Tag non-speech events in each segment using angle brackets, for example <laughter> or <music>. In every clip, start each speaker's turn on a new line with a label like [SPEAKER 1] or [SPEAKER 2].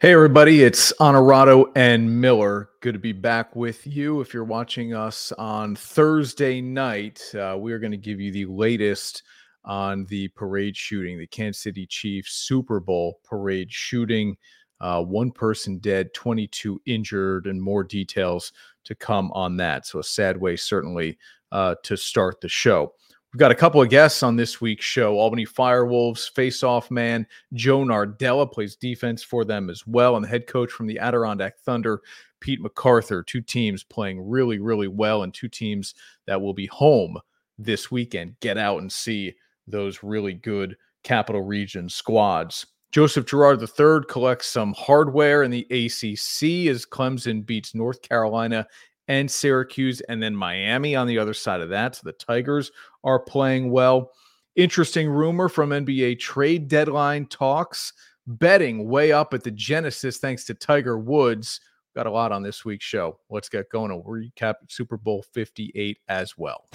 [SPEAKER 1] Hey, everybody, it's Honorado and Miller. Good to be back with you. If you're watching us on Thursday night, uh, we're going to give you the latest on the parade shooting, the Kansas City Chiefs Super Bowl parade shooting. Uh, one person dead, 22 injured, and more details to come on that. So, a sad way, certainly, uh, to start the show. We've got a couple of guests on this week's show. Albany Firewolves face-off man Joe Nardella plays defense for them as well, and the head coach from the Adirondack Thunder, Pete MacArthur. Two teams playing really, really well, and two teams that will be home this weekend. Get out and see those really good Capital Region squads. Joseph Girard III collects some hardware in the ACC as Clemson beats North Carolina and Syracuse, and then Miami on the other side of that. So the Tigers are playing well. Interesting rumor from NBA trade deadline talks. Betting way up at the Genesis thanks to Tiger Woods. Got a lot on this week's show. Let's get going and recap Super Bowl 58 as well.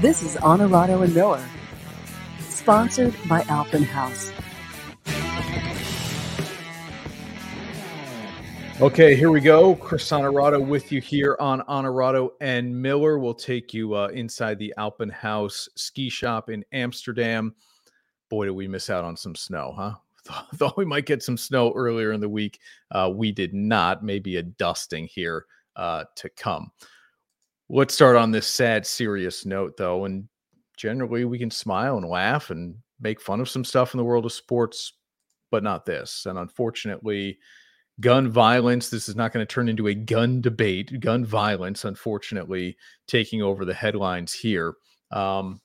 [SPEAKER 2] This is Honorado and Miller, sponsored by Alpenhaus.
[SPEAKER 1] Okay, here we go. Chris Honorado with you here on Honorado and Miller. We'll take you uh, inside the Alpenhaus ski shop in Amsterdam. Boy, did we miss out on some snow, huh? <laughs> Thought we might get some snow earlier in the week. Uh, we did not. Maybe a dusting here uh, to come. Let's start on this sad, serious note, though. And generally, we can smile and laugh and make fun of some stuff in the world of sports, but not this. And unfortunately, gun violence, this is not going to turn into a gun debate. Gun violence, unfortunately, taking over the headlines here. Um,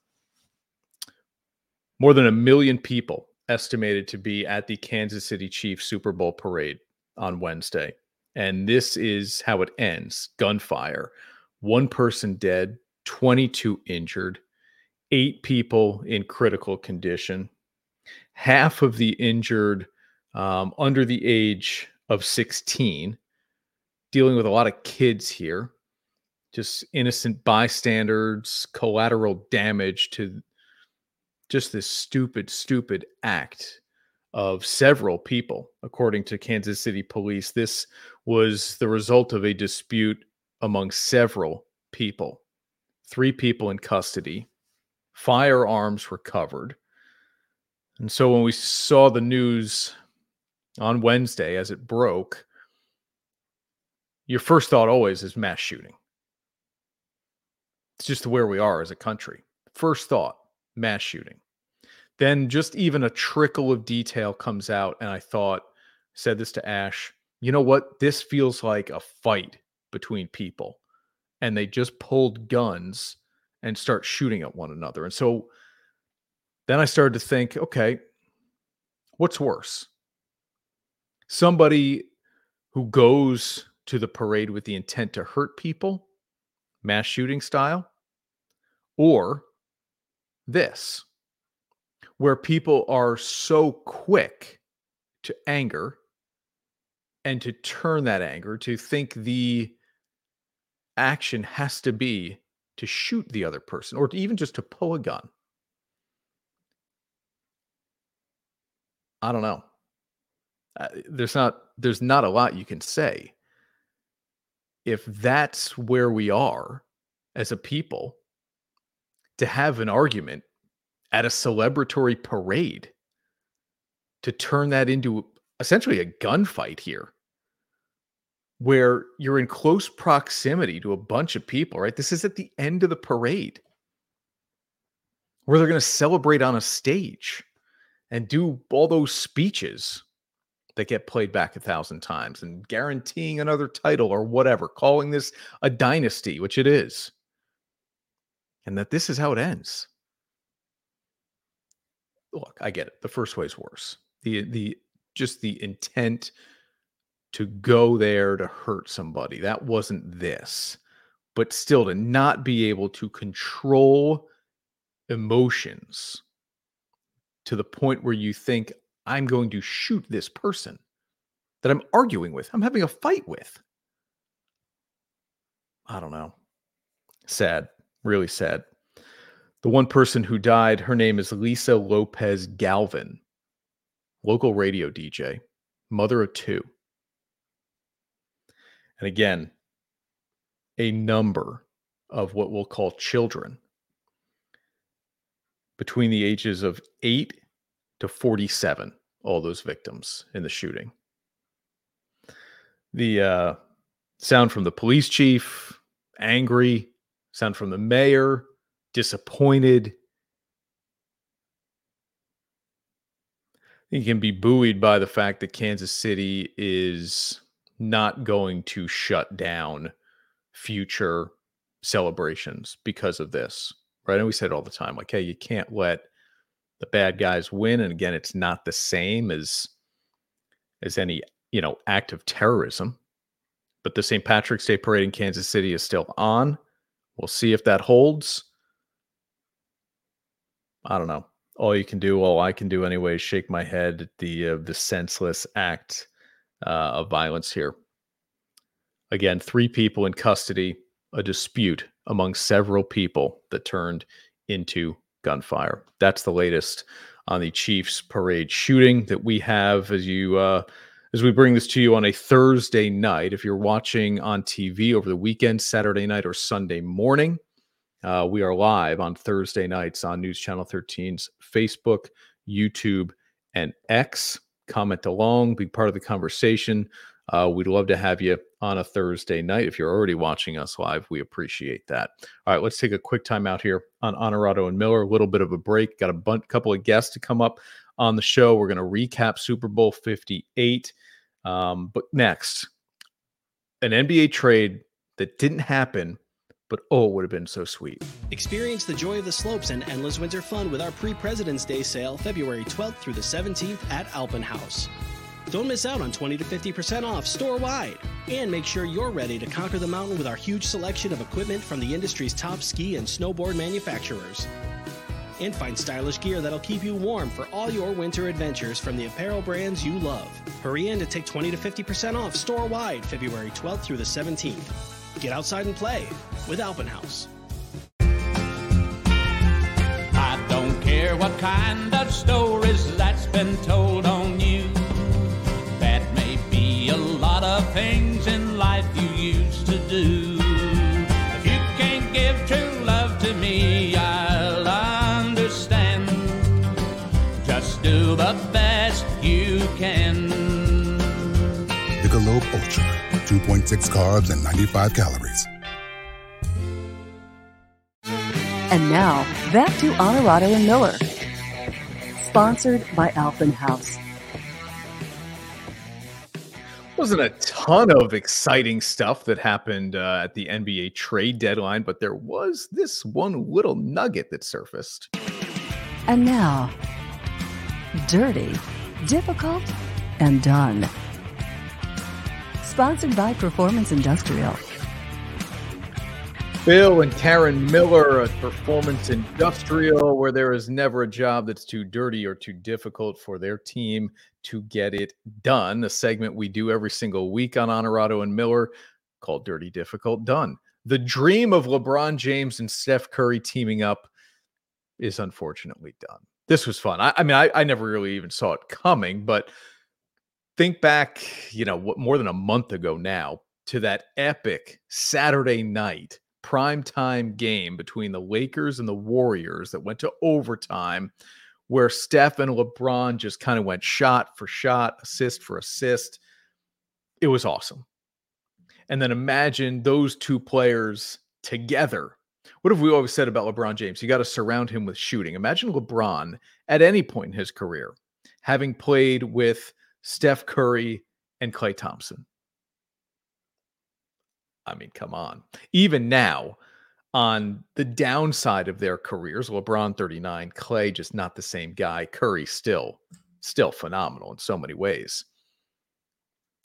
[SPEAKER 1] more than a million people estimated to be at the Kansas City Chiefs Super Bowl parade on Wednesday. And this is how it ends gunfire one person dead, 22 injured, eight people in critical condition. Half of the injured um, under the age of 16, dealing with a lot of kids here, just innocent bystanders, collateral damage to just this stupid, stupid act of several people, according to Kansas City police. This was the result of a dispute among several people, three people in custody, firearms recovered. And so when we saw the news on Wednesday as it broke, your first thought always is mass shooting. It's just where we are as a country. First thought, mass shooting. Then just even a trickle of detail comes out, and I thought, said this to Ash, you know what? This feels like a fight between people and they just pulled guns and start shooting at one another. And so then I started to think, okay, what's worse? Somebody who goes to the parade with the intent to hurt people, mass shooting style, or this, where people are so quick to anger and to turn that anger to think the action has to be to shoot the other person or even just to pull a gun. I don't know. There's not there's not a lot you can say. If that's where we are as a people to have an argument at a celebratory parade to turn that into essentially a gunfight here where you're in close proximity to a bunch of people, right? This is at the end of the parade where they're going to celebrate on a stage and do all those speeches that get played back a thousand times and guaranteeing another title or whatever, calling this a dynasty, which it is. And that this is how it ends. Look, I get it. The first way is worse. The the just the intent to go there to hurt somebody. That wasn't this. But still, to not be able to control emotions to the point where you think, I'm going to shoot this person. that I'm arguing with, I'm having a fight with. I don't know. Sad, really sad. The one person who died, her name is Lisa Lopez Galvan, local radio DJ, mother of two. And again, a number of what we'll call children between the ages of 8 to 47 all those victims in the shooting. The uh, sound from the police chief angry sound from the mayor disappointed. He can be buoyed by the fact that kansas city is not going to shut down future celebrations because of this right? And we said all the time, like, hey, you can't let the bad guys win. And again, it's not the same as as any you know act of terrorism. But the St. Patrick's Day parade in Kansas City is still on. We'll see if that holds. I don't know. All you can do, all I can do anyway, is shake my head at the uh, the senseless act of violence here. Again, three people in custody, a dispute among several people that turned into gunfire. That's the latest on the Chiefs parade shooting that we have as you uh, as we bring this to you on a Thursday night. If you're watching on TV over the weekend, Saturday night or Sunday morning, uh, we are live on Thursday nights on News Channel 13's Facebook, YouTube, and X. Comment along, be part of the conversation. Uh, we'd love to have you on a Thursday night. If you're already watching us live, we appreciate that. All right, let's take a quick time out here on Honorado and Miller. A little bit of a break. Got a bunch, couple of guests to come up on the show. We're going to recap Super Bowl 58. Um, but next, an NBA trade that didn't happen, but oh, it would have been so sweet.
[SPEAKER 3] Experience the joy of the slopes and endless winter fun with our pre President's Day sale, February 12th through the 17th at Alpenhaus. Don't miss out on 20 to 50% off store wide. And make sure you're ready to conquer the mountain with our huge selection of equipment from the industry's top ski and snowboard manufacturers. And find stylish gear that'll keep you warm for all your winter adventures from the apparel brands you love. Hurry in to take 20 to 50% off store wide February 12th through the 17th. Get outside and play with Alpenhaus.
[SPEAKER 4] I don't care what kind of stories that's been told on you That may be a lot of things in life you used to do. If you can't give true love to me, I'll understand. Just do the best you can.
[SPEAKER 5] Michelob Ultra, 2.6 carbs and 95 calories.
[SPEAKER 2] And now, back to Honorado and Miller. Sponsored by Alpenhaus
[SPEAKER 1] wasn't a ton of exciting stuff that happened uh, at the NBA trade deadline, but there was this one little nugget that surfaced.
[SPEAKER 2] And now, dirty, difficult, and done. Sponsored by Performance Industrial.
[SPEAKER 1] Bill and Karen Miller at Performance Industrial, where there is never a job that's too dirty or too difficult for their team to get it done. A segment we do every single week on Honorado and Miller called Dirty Difficult Done. The dream of LeBron James and Steph Curry teaming up is unfortunately done. This was fun. I, I mean, I, I never really even saw it coming, but think back, you know, what more than a month ago now to that epic Saturday night prime time game between the Lakers and the Warriors that went to overtime, where Steph and LeBron just kind of went shot for shot, assist for assist. It was awesome. And then imagine those two players together. What have we always said about LeBron James? You got to surround him with shooting. Imagine LeBron at any point in his career having played with Steph Curry and Klay Thompson. I mean, come on. Even now, on the downside of their careers, LeBron 39, Klay just not the same guy, Curry still still phenomenal in so many ways.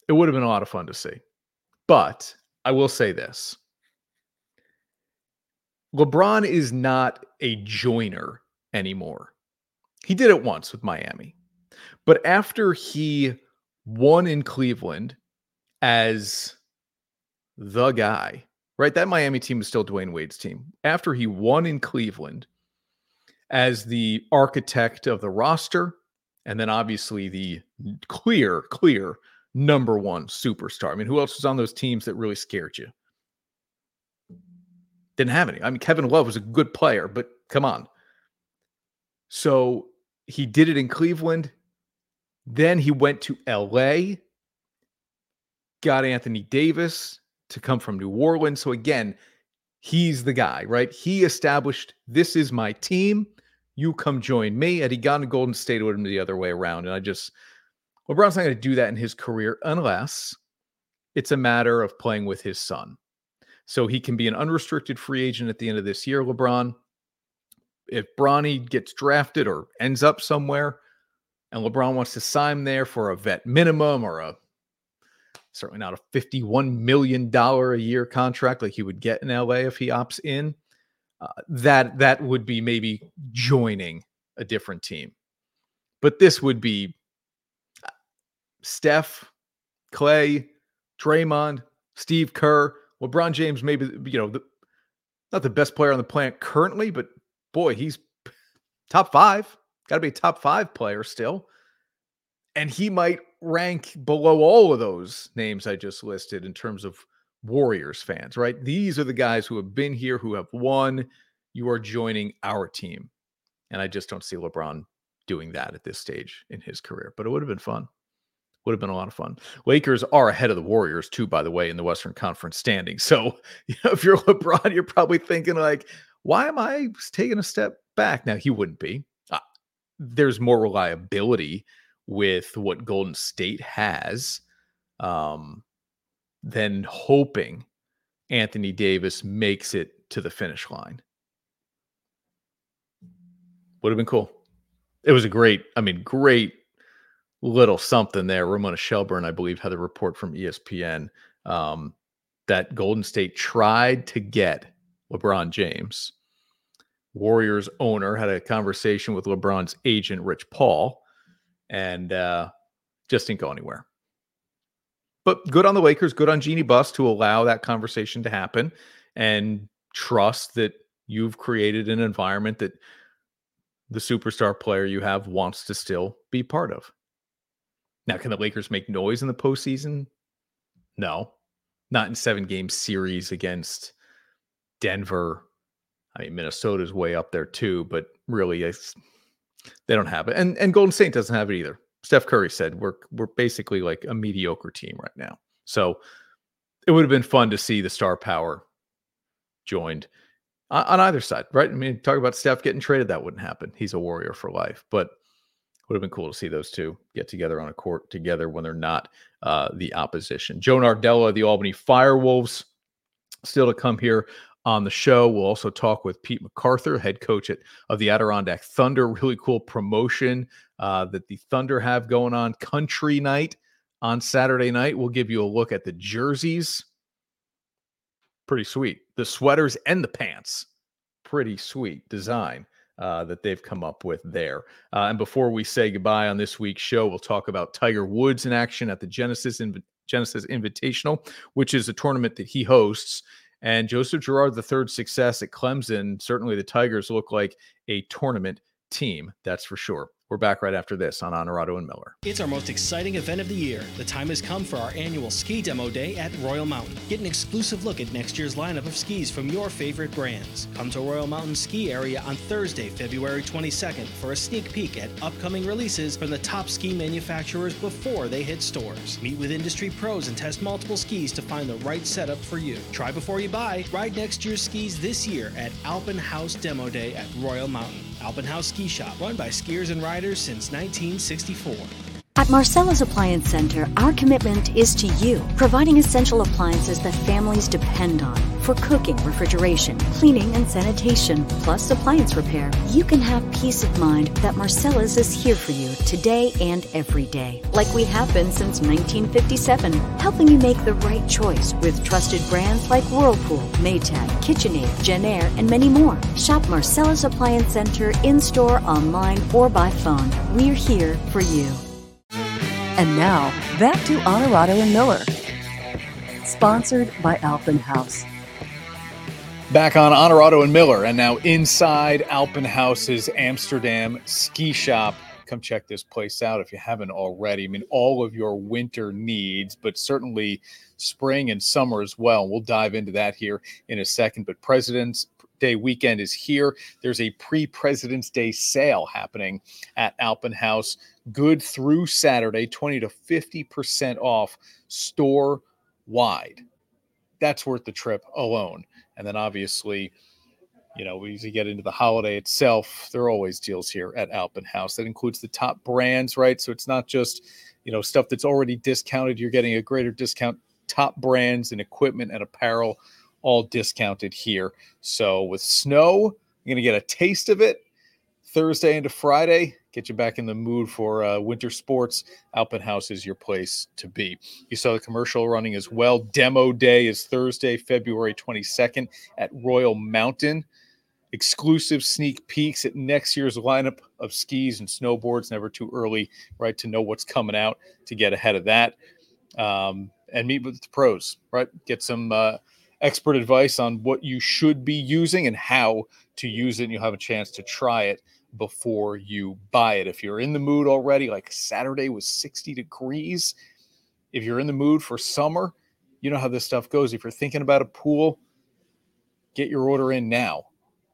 [SPEAKER 1] It would have been a lot of fun to see. But I will say this. LeBron is not a joiner anymore. He did it once with Miami. But after he won in Cleveland as the guy, right? That Miami team was still Dwyane Wade's team. After he won in Cleveland as the architect of the roster, and then obviously the clear, clear number one superstar. I mean, who else was on those teams that really scared you? Didn't have any. I mean, Kevin Love was a good player, but come on. So he did it in Cleveland. Then he went to LA, got Anthony Davis to come from New Orleans. So again, he's the guy, right? He established this is my team. You come join me. Had he gone to Golden State, it would have been the other way around. And I just, LeBron's not going to do that in his career unless it's a matter of playing with his son. So he can be an unrestricted free agent at the end of this year, LeBron. If Bronny gets drafted or ends up somewhere, and LeBron wants to sign there for a vet minimum or a certainly not a $51 million a year contract like he would get in LA if he opts in, uh, that that would be maybe joining a different team. But this would be uh, Steph, Klay, Draymond, Steve Kerr, LeBron James, maybe, you know, the, not the best player on the planet currently, but boy, he's top five. Got to be a top five player still. And he might rank below all of those names I just listed in terms of Warriors fans, right? These are the guys who have been here, who have won. You are joining our team. And I just don't see LeBron doing that at this stage in his career, but it would have been fun. Would have been a lot of fun. Lakers are ahead of the Warriors, too, by the way, in the Western Conference standing. <laughs> So, you know, if you're LeBron, you're probably thinking, like, why am I taking a step back? Now, he wouldn't be. There's more reliability with what Golden State has um, than hoping Anthony Davis makes it to the finish line. Would have been cool. It was a great, I mean, great little something there. Ramona Shelburne, I believe, had a report from ESPN um, that Golden State tried to get LeBron James. Warriors owner had a conversation with LeBron's agent, Rich Paul, and uh, just didn't go anywhere. But good on the Lakers, good on Jeanie Buss to allow that conversation to happen and trust that you've created an environment that the superstar player you have wants to still be part of. Now, can the Lakers make noise in the postseason? No, not in seven game series against Denver. I mean, Minnesota's way up there too, but really, they don't have it, and and Golden State doesn't have it either. Steph Curry said we're we're basically like a mediocre team right now. So it would have been fun to see the star power joined on, on either side, right? I mean, talk about Steph getting traded, that wouldn't happen. He's a warrior for life, but would have been cool to see those two get together on a court together when they're not uh, the opposition. Joe Nardella, the Albany Firewolves, still to come here on the show. We'll also talk with Pete MacArthur, head coach at, of the Adirondack Thunder. <laughs> Really cool promotion uh, that the Thunder have going on. Country night on Saturday night. We'll give you a look at the jerseys. Pretty sweet. The sweaters and the pants. Pretty sweet design. Uh, that they've come up with there. Uh, and before we say goodbye on this week's show, we'll talk about Tiger Woods in action at the Genesis Inv- Genesis Invitational, which is a tournament that he hosts. And Joseph Girard, the third success at Clemson, certainly the Tigers look like a tournament team, that's for sure. We're back right after this on Honorado and Miller.
[SPEAKER 3] It's our most exciting event of the year. The time has come for our annual ski demo day at Royal Mountain. Get an exclusive look at next year's lineup of skis from your favorite brands. Come to Royal Mountain Ski Area on Thursday, February 22nd for a sneak peek at upcoming releases from the top ski manufacturers before they hit stores. Meet with industry pros and test multiple skis to find the right setup for you. Try before you buy. Ride next year's skis this year at Alpenhaus Demo Day at Royal Mountain. Alpenhaus Ski Shop, run by skiers and riders since 1964.
[SPEAKER 6] At Marcella's Appliance Center, our commitment is to you, providing essential appliances that families depend on for cooking, refrigeration, cleaning, and sanitation, plus appliance repair. You can have peace of mind that Marcella's is here for you today and every day, like we have been since 1957, helping you make the right choice with trusted brands like Whirlpool, Maytag, KitchenAid, Jenn-Air, and many more. Shop Marcella's Appliance Center in store, online, or by phone. We're here for you.
[SPEAKER 2] And now, back to Honorado and Miller. Sponsored by Alpenhaus.
[SPEAKER 1] Back on Honorado and Miller, and now inside Alpenhaus's Amsterdam ski shop. Come check this place out if you haven't already. I mean, all of your winter needs, but certainly spring and summer as well. We'll dive into that here in a second. But President's Day weekend is here. There's a pre President's Day sale happening at Alpenhaus, good through Saturday, 20 to 50% off store wide. That's worth the trip alone. And then obviously, you know, as you get into the holiday itself, there are always deals here at Alpenhaus. That includes the top brands, right? So it's not just, you know, stuff that's already discounted. You're getting a greater discount, top brands and equipment and apparel all discounted here. So with snow, you're going to get a taste of it Thursday into Friday. Get you back in the mood for uh, winter sports. Alpenhaus is your place to be. You saw the commercial running as well. Demo day is Thursday, February 22nd at Royal Mountain. Exclusive sneak peeks at next year's lineup of skis and snowboards. Never too early, right, to know what's coming out to get ahead of that. Um, and meet with the pros, right? Get some uh, expert advice on what you should be using and how to use it. And you'll have a chance to try it before you buy it. If you're in the mood already, like Saturday was 60 degrees. If you're in the mood for summer, you know how this stuff goes. If you're thinking about a pool, get your order in now.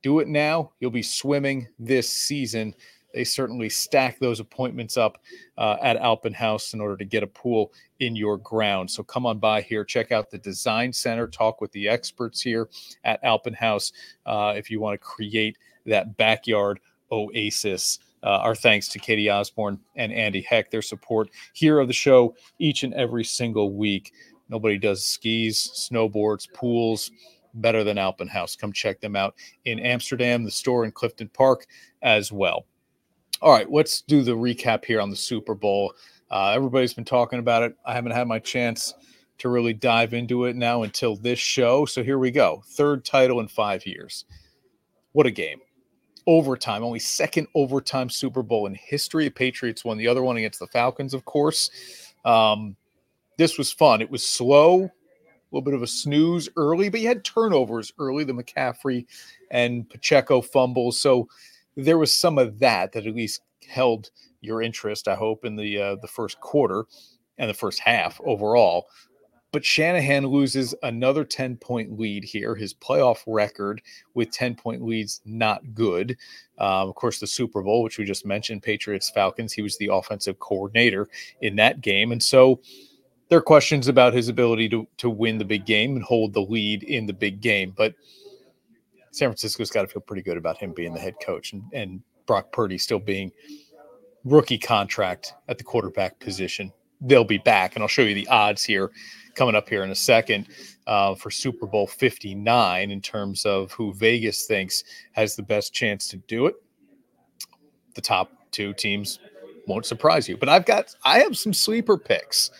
[SPEAKER 1] Do it now. You'll be swimming this season they certainly stack those appointments up uh, at Alpenhaus in order to get a pool in your ground. So come on by here, check out the design center, talk with the experts here at Alpenhaus uh, if you want to create that backyard oasis. Uh, our thanks to Katie Osborne and Andy Heck, their support here of the show each and every single week. Nobody does skis, snowboards, pools better than Alpenhaus. Come check them out in Amsterdam, the store in Clifton Park as well. All right, let's do the recap here on the Super Bowl. Uh, everybody's been talking about it. I haven't had my chance to really dive into it now until this show. So here we go. Third title in five years. What a game. Overtime, only second overtime Super Bowl in history. Patriots won the other one against the Falcons, of course. Um, this was fun. It was slow, a little bit of a snooze early, but you had turnovers early, the McCaffrey and Pacheco fumbles. So there was some of that that at least held your interest, I hope, in the uh, the first quarter and the first half overall. But Shanahan loses another 10 point lead here. His playoff record with 10 point leads, not good. Um, of course, the Super Bowl, which we just mentioned, Patriots Falcons, he was the offensive coordinator in that game. And so there are questions about his ability to, to win the big game and hold the lead in the big game. But San Francisco's got to feel pretty good about him being the head coach and, and Brock Purdy still being rookie contract at the quarterback position. They'll be back, and I'll show you the odds here coming up here in a second uh, for Super Bowl 59 in terms of who Vegas thinks has the best chance to do it. The top two teams won't surprise you, but I've got I have some sleeper picks,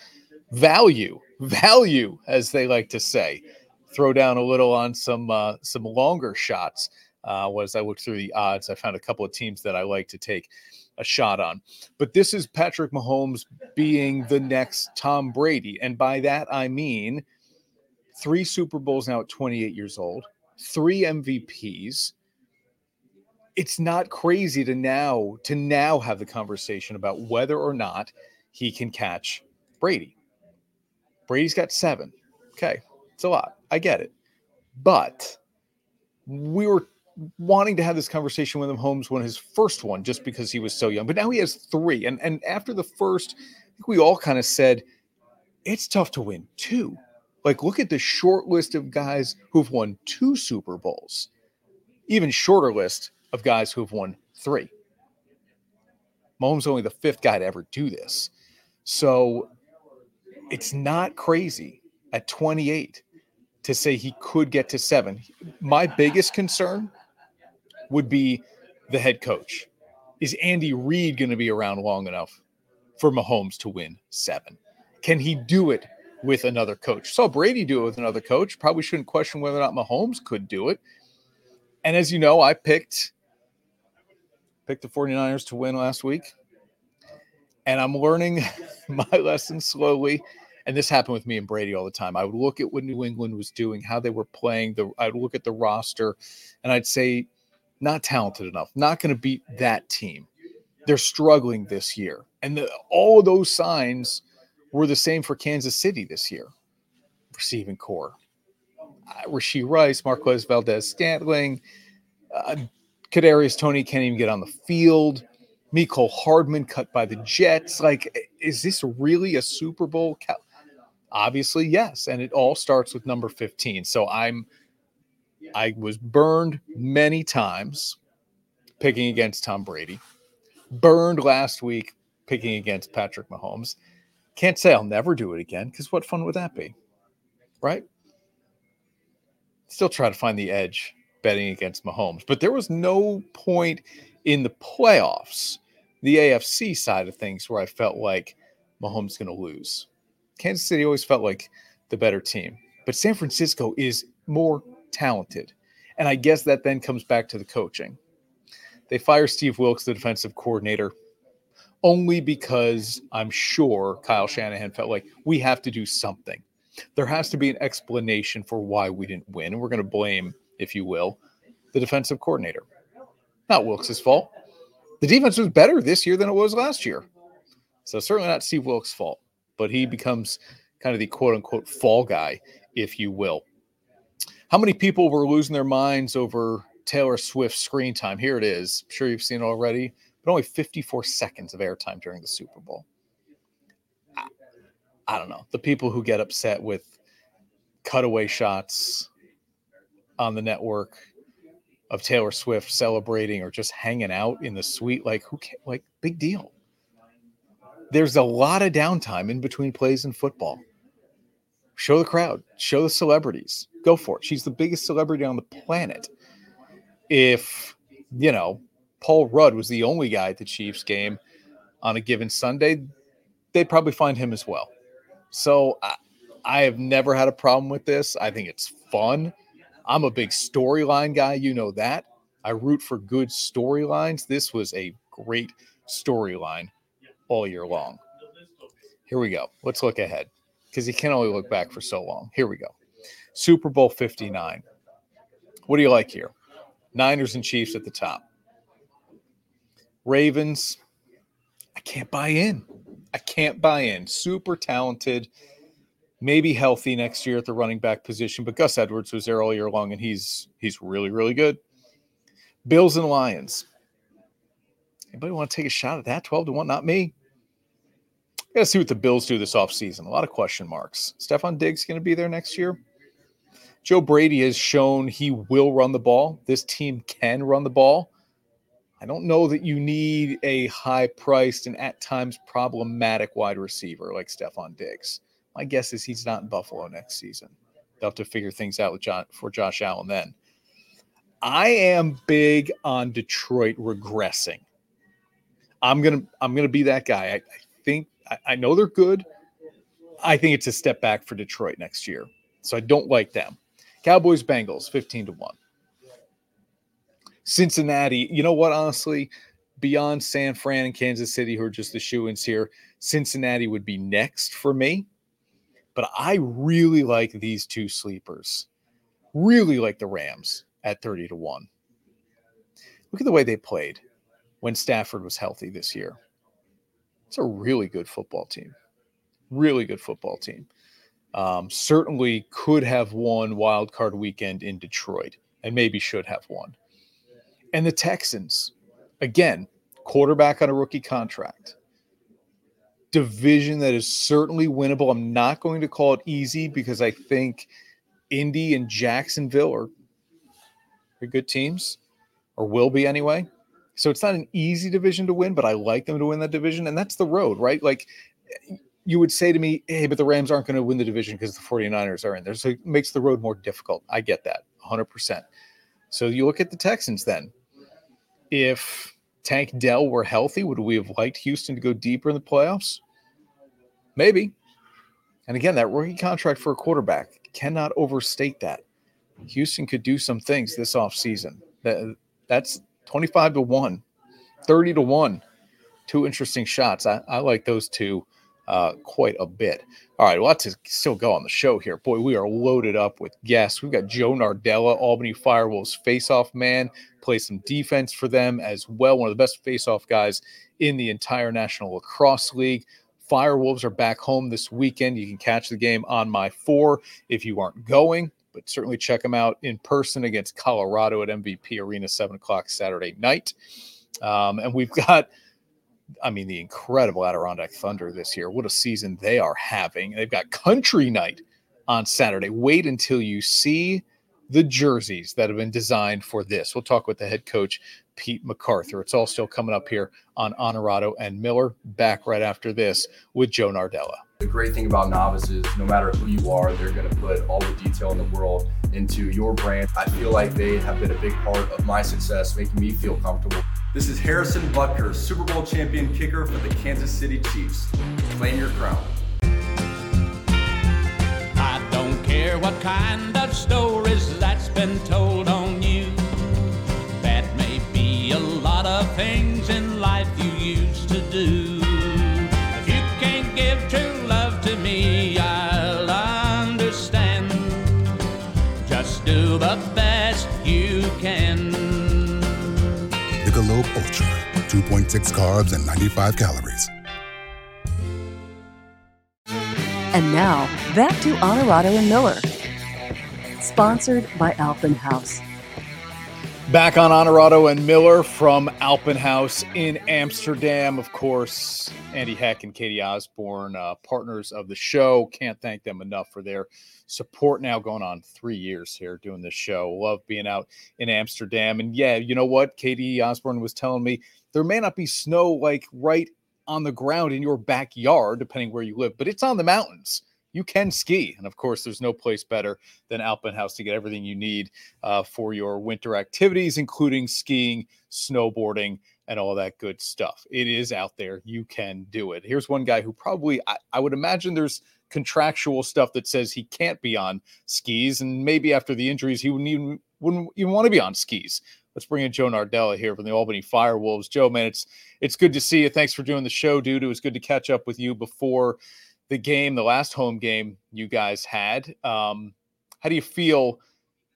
[SPEAKER 1] value, value, as they like to say throw down a little on some uh, some longer shots. Uh, as I looked through the odds, I found a couple of teams that I like to take a shot on. But this is Patrick Mahomes being the next Tom Brady, and by that I mean three Super Bowls now at 28 years old, three MVPs. It's not crazy to now to now have the conversation about whether or not he can catch Brady. Brady's got seven. Okay, it's a lot. I get it. But we were wanting to have this conversation with Mahomes won his first one, just because he was so young. But now he has three. And and after the first, I think we all kind of said it's tough to win two. Like, look at the short list of guys who've won two Super Bowls, even shorter list of guys who've won three. Mahomes only the fifth guy to ever do this. So it's not crazy at 28 to say he could get to seven. My biggest concern would be the head coach. Is Andy Reid going to be around long enough for Mahomes to win seven? Can he do it with another coach? Saw Brady do it with another coach. Probably shouldn't question whether or not Mahomes could do it. And as you know, I picked picked the 49ers to win last week. And I'm learning <laughs> my lesson slowly. And this happened with me and Brady all the time. I would look at what New England was doing, how they were playing. The I'd look at the roster, and I'd say, not talented enough, not going to beat that team. They're struggling this year, and the, all of those signs were the same for Kansas City this year. Receiving corps, uh, Rashee Rice, Marquez Valdes-Scantling, uh, Kadarius Toney can't even get on the field. Mecole Hardman cut by the Jets. Like, is this really a Super Bowl? Obviously, yes. And it all starts with number 15. So I'm, I was burned many times picking against Tom Brady, burned last week picking against Patrick Mahomes. Can't say I'll never do it again because what fun would that be? Right? Still try to find the edge betting against Mahomes, but there was no point in the playoffs, the AFC side of things, where I felt like Mahomes going to lose. Kansas City always felt like the better team, but San Francisco is more talented. And I guess that then comes back to the coaching. They fire Steve Wilks, the defensive coordinator, only because I'm sure Kyle Shanahan felt like we have to do something. There has to be an explanation for why we didn't win. And we're going to blame, if you will, the defensive coordinator. Not Wilks' fault. The defense was better this year than it was last year. So certainly not Steve Wilks' fault but he becomes kind of the quote unquote fall guy, if you will. How many people were losing their minds over Taylor Swift's screen time? Here it is. I'm sure you've seen it already, but only 54 seconds of airtime during the Super Bowl. I, I don't know. The people who get upset with cutaway shots on the network of Taylor Swift celebrating or just hanging out in the suite, like who can like big deal there's a lot of downtime in between plays in football. Show the crowd, show the celebrities, go for it. She's the biggest celebrity on the planet. If, you know, Paul Rudd was the only guy at the Chiefs game on a given Sunday, they'd probably find him as well. So I, I have never had a problem with this. I think it's fun. I'm a big storyline guy. You know that. I root for good storylines. This was a great storyline all year long. Here we go. Let's look ahead because you can only look back for so long. Here we go. Super Bowl 59. What do you like here? Niners and Chiefs at the top. Ravens, I can't buy in. I can't buy in. Super talented, maybe healthy next year at the running back position, but Gus Edwards was there all year long and he's he's really really good. Bills and Lions. Anybody want to take a shot at that? 12 to 1, not me. Got to see what the Bills do this offseason. A lot of question marks. Stefon Diggs going to be there next year. Joe Brady has shown he will run the ball. This team can run the ball. I don't know that you need a high priced and at times problematic wide receiver like Stefon Diggs. My guess is he's not in Buffalo next season. They'll have to figure things out with John for Josh Allen then. I am big on Detroit regressing. I'm gonna I'm gonna be that guy. I, I think I, know they're good. I think it's a step back for Detroit next year. So I don't like them. Cowboys Bengals 15 to 1. Cincinnati, you know what, honestly, beyond San Fran and Kansas City, who are just the shoe ins here, Cincinnati would be next for me. But I really like these two sleepers. Really like the Rams at 30 to 1. Look at the way they played when Stafford was healthy this year. It's a really good football team. Really good football team. Um, certainly could have won wild card weekend in Detroit and maybe should have won. And the Texans, again, quarterback on a rookie contract. Division that is certainly winnable. I'm not going to call it easy because I think Indy and Jacksonville are very good teams, or will be anyway. So it's not an easy division to win, but I like them to win that division. And that's the road, right? Like eh, you would say to me, hey, but the Rams aren't going to win the division because the 49ers are in there. So it makes the road more difficult. I get that 100%. So you look at the Texans then. If Tank Dell were healthy, would we have liked Houston to go deeper in the playoffs? Maybe. And again, that rookie contract for a quarterback cannot overstate that. Houston could do some things this offseason. That, that's 25 to 1, 30 to 1 two interesting shots. I, I like those two uh, quite a bit. All right, lots to still go on the show here. Boy, we are loaded up with guests. We've got Joe Nardella, Albany Firewolves faceoff man, play some defense for them as well. One of the best faceoff guys in the entire National Lacrosse League. Firewolves are back home this weekend. You can catch the game on my four if you aren't going, but certainly check them out in person against Colorado at MVP Arena, seven o'clock Saturday night. Um, and we've <laughs> got I mean, the incredible Adirondack Thunder this year. What a season they are having. They've got country night on Saturday. Wait until you see the jerseys that have been designed for this. We'll talk with the head coach, Pete MacArthur. It's all still coming up here on Honorado and Miller. Back right after this with Joe Nardella.
[SPEAKER 7] The great thing about novices, no matter who you are, they're going to put all the detail in the world into your brand. I feel like they have been a big part of my success, making me feel comfortable.
[SPEAKER 8] This is Harrison Butker, Super Bowl champion kicker for the Kansas City Chiefs. Claim your crown.
[SPEAKER 4] Don't what kind of stories that's been told on you. That may be a lot of things in life you used to do. If you can't give true love to me, I'll understand. Just do the best you can.
[SPEAKER 5] Michelob Ultra, 2.6 carbs and 95 calories.
[SPEAKER 2] And now, back to Honorado and Miller. Sponsored by Alpenhaus.
[SPEAKER 1] Back on Honorado and Miller from Alpenhaus in Amsterdam. Of course, Andy Heck and Katie Osborne, uh, partners of the show. Can't thank them enough for their support now going on three years here doing this show. Love being out in Amsterdam. And yeah, you know what? Katie Osborne was telling me there may not be snow like right on the ground in your backyard, depending where you live, but it's on the mountains you can ski. And of course, there's no place better than Alpenhaus to get everything you need uh, for your winter activities, including skiing, snowboarding, and all that good stuff. It is out there. You can do it. Here's one guy who probably, I, I would imagine there's contractual stuff that says he can't be on skis. And maybe after the injuries, he wouldn't even, wouldn't even want to be on skis. Let's bring in Joe Nardella here from the Albany Firewolves. Joe, man, it's it's good to see you. Thanks for doing the show, dude. It was good to catch up with you before the game, the last home game you guys had. Um, how do you feel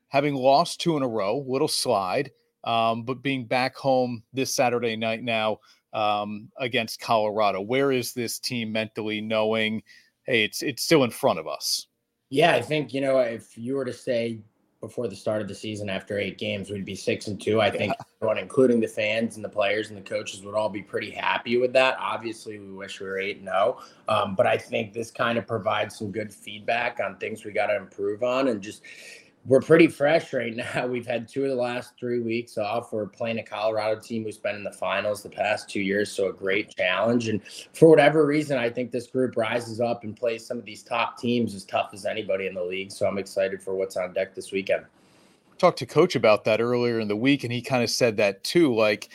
[SPEAKER 1] having lost two in a row, little slide, um, but being back home this Saturday night now um, against Colorado? Where is this team mentally knowing, hey, it's it's still in front of us?
[SPEAKER 9] Yeah, I think you know if you were to say before the start of the season after eight games we'd be six and two. I think everyone including the fans and the players and the coaches would all be pretty happy with that. Obviously we wish we were eight and no um, but i think this kind of provides some good feedback on things we got to improve on and just we're pretty fresh right now. <laughs> We've had two of the last three weeks off. We're playing a Colorado team who's been in the finals the past two years, so a great challenge. And for whatever reason, I think this group rises up and plays some of these top teams as tough as anybody in the league. So I'm excited for what's on deck this weekend.
[SPEAKER 1] Talked to coach about that earlier in the week, and he kind of said that too. Like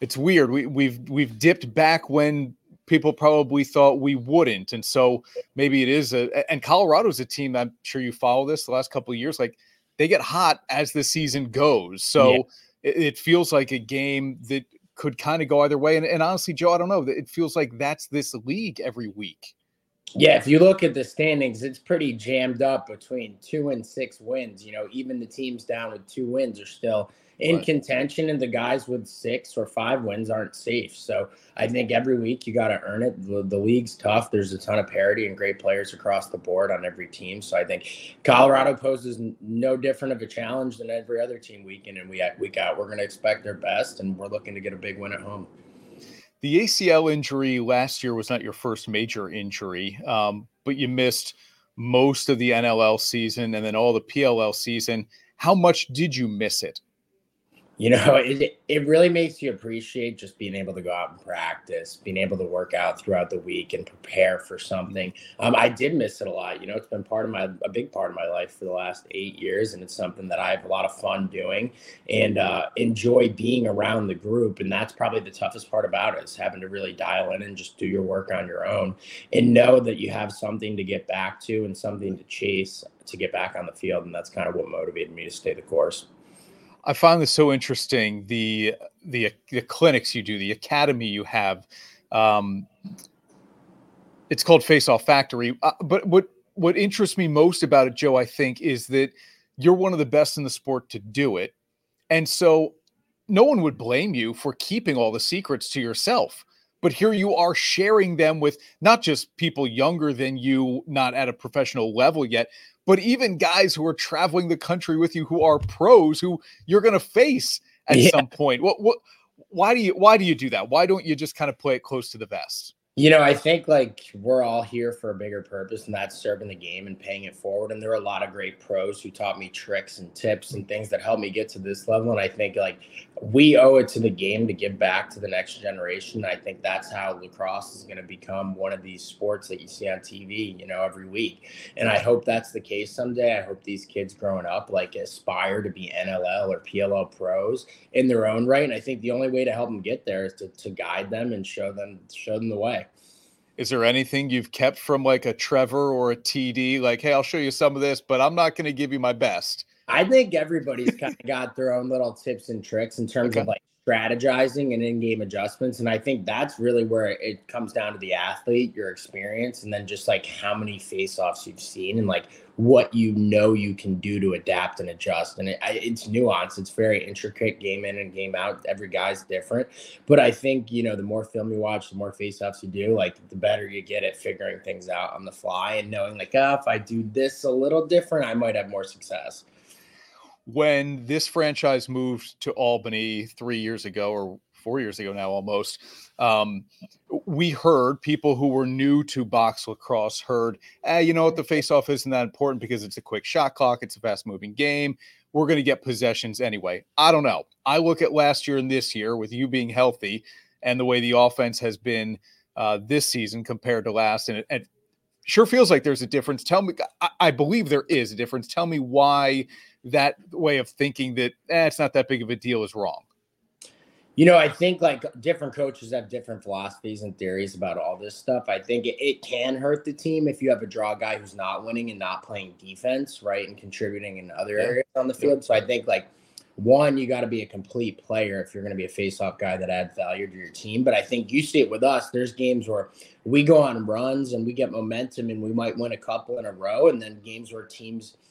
[SPEAKER 1] it's weird. We, we've we've dipped back when people probably thought we wouldn't. And so maybe it is a and Colorado's a team I'm sure you follow this the last couple of years. Like they get hot as the season goes. So yeah. it, it, feels like a game that could kind of go either way. And, and honestly, Joe, I don't know. It feels like that's this league every week.
[SPEAKER 9] Yeah, if you look at the standings, it's pretty jammed up between two and six wins. You know, even the teams down with two wins are still in right. contention, and the guys with six or five wins aren't safe. So I think every week you got to earn it. The, the, league's tough. There's a ton of parity and great players across the board on every team. So I think Colorado poses no different of a challenge than every other team week in and week out. We're going to expect their best, and we're looking to get a big win at home.
[SPEAKER 1] The ACL injury last year was not your first major injury, um, but you missed most of the NLL season and then all the PLL season. How much did you miss it?
[SPEAKER 9] You know <laughs> it, it really makes you appreciate just being able to go out and practice being able to work out throughout the week and prepare for something. Um, i did miss it a lot you know it's been part of my a big part of my life for the last eight years and it's something that i have a lot of fun doing and uh, enjoy being around the group and that's probably the toughest part about it is having to really dial in and just do your work on your own and know that you have something to get back to and something to chase to get back on the field and that's kind of what motivated me to stay the course
[SPEAKER 1] I find this so interesting. The the the clinics you do, the academy you have Um, it's called Face Off Factory. Uh, but what what interests me most about it, Joe, I think, is that you're one of the best in the sport to do it, and so no one would blame you for keeping all the secrets to yourself. But here you are sharing them with not just people younger than you, not at a professional level yet, but even guys who are traveling the country with you who are pros who you're going to face at yeah. some point. What what why do you why do you do that? Why don't you just kind of play it close to the vest?
[SPEAKER 9] You know, I think like we're all here for a bigger purpose, and that's serving the game and paying it forward. And there are a lot of great pros who taught me tricks and tips and things that helped me get to this level. And I think like we owe it to the game to give back to the next generation. I think that's how lacrosse is going to become one of these sports that you see on TV, you know, every week. And I hope that's the case someday. I hope these kids growing up like aspire to be NLL or PLL pros in their own right. And I think the only way to help them get there is to, to guide them and show them show them the way.
[SPEAKER 1] Is there anything you've kept from like a Trevor or a TD? Like, hey, I'll show you some of this, but I'm not going to give you my best.
[SPEAKER 9] I think everybody's kind of <laughs> got their own little tips and tricks in terms okay. of like strategizing and in-game adjustments. And i think that's really where it comes down to the athlete your experience and then just like how many face-offs you've seen and like what you know you can do to adapt and adjust. And it, it's nuanced. It's very intricate game in and game out. Every guy's different. But i think you know the more film you watch the more face-offs you do like the better you get at figuring things out on the fly and knowing like oh, if i do this a little different i might have more success
[SPEAKER 1] when this franchise moved to Albany three years ago or four years ago now almost, um, we heard people who were new to box lacrosse heard, eh, you know what, the faceoff isn't that important because it's a quick shot clock, it's a fast moving game. We're going to get possessions anyway. I don't know. I look at last year and this year with you being healthy and the way the offense has been uh, this season compared to last, and it, it sure feels like there's a difference. Tell me, I, I believe there is a difference. Tell me why that way of thinking that eh, it's not that big of a deal is wrong?
[SPEAKER 9] You know, I think like different coaches have different philosophies and theories about all this stuff. I think it, it, can hurt the team if you have a draw guy who's not winning and not playing defense, right, and contributing in other yeah. areas on the field. So I think like one, you got to be a complete player if you're going to be a face-off guy that adds value to your team. But I think you see it with us. There's games where we go on runs and we get momentum and we might win a couple in a row, and then games where teams –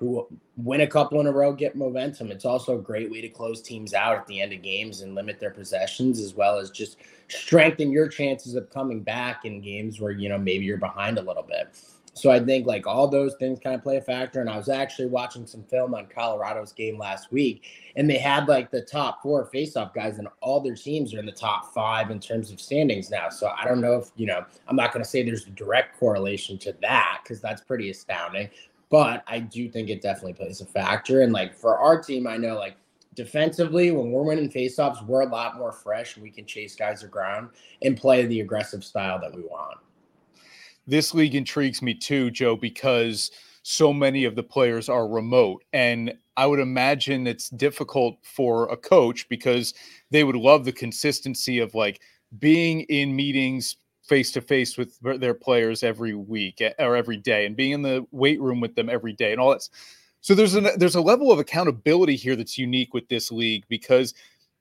[SPEAKER 9] who win a couple in a row get momentum. It's also a great way to close teams out at the end of games and limit their possessions, as well as just strengthen your chances of coming back in games where you know maybe you're behind a little bit. So I think like all those things kind of play a factor. And I was actually watching some film on Colorado's game last week, and they had like the top four faceoff guys, and all their teams are in the top five in terms of standings now. So I don't know if you know. I'm not going to say there's a direct correlation to that because that's pretty astounding. But I do think it definitely plays a factor. And like for our team, I know like defensively, when we're winning faceoffs, we're a lot more fresh and we can chase guys around and play the aggressive style that we want.
[SPEAKER 1] This league intrigues me too, Joe, because so many of the players are remote. And I would imagine it's difficult for a coach because they would love the consistency of like being in meetings face to face with their players every week eh, or every day and being in the weight room with them every day and all that. So there's a there's a level of accountability here that's unique with this league because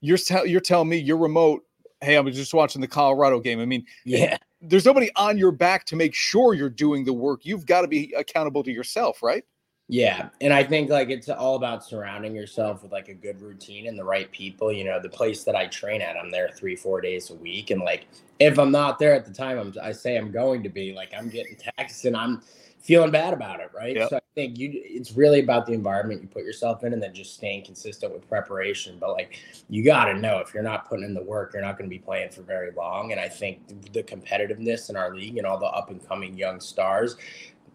[SPEAKER 1] you're you're telling me you're remote. Hey, I'm just watching the Colorado game. I mean,
[SPEAKER 9] yeah,
[SPEAKER 1] there's nobody on your back to make sure you're doing the work. You've got to be accountable to yourself, right?
[SPEAKER 9] Yeah. And I think like it's all about surrounding yourself with like a good routine and the right people. You know, the place that I train at, I'm there three, four days a week. And like if I'm not there at the time I'm I say I'm going to be, like I'm getting texts and I'm feeling bad about it, right? Yep. So I think you it's really about the environment you put yourself in and then just staying consistent with preparation. But like you gotta know if you're not putting in the work, you're not gonna be playing for very long. And I think the competitiveness in our league and all the up and coming young stars